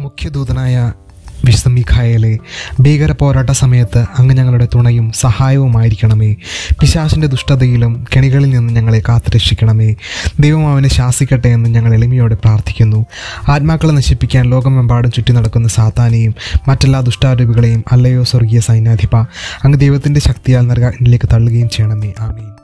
മുഖ്യദൂതനായ വിശുദ്ധ മിഖായേലെ ഭീകര പോരാട്ട സമയത്ത് അങ്ങ് ഞങ്ങളുടെ തുണയും സഹായവുമായിരിക്കണമേ പിശാസിന്റെ ദുഷ്ടതയിലും കെണികളിൽ നിന്ന് ഞങ്ങളെ കാത്തുരക്ഷിക്കണമേ. ദൈവം അവനെ ശാസിക്കട്ടെ എന്ന് ഞങ്ങൾ എളിമയോടെ പ്രാർത്ഥിക്കുന്നു. ആത്മാക്കളെ നശിപ്പിക്കാൻ ലോകമെമ്പാടും ചുറ്റി നടക്കുന്ന സാത്താനെയും മറ്റെല്ലാ ദുഷ്ടാരൂപികളെയും അല്ലയോ സ്വർഗീയ സൈന്യാധിപ അങ്ങ് ദൈവത്തിന്റെ ശക്തിയാൽ നരകത്തിലേക്ക് തള്ളുകയും ചെയ്യണമേ. ആമീൻ.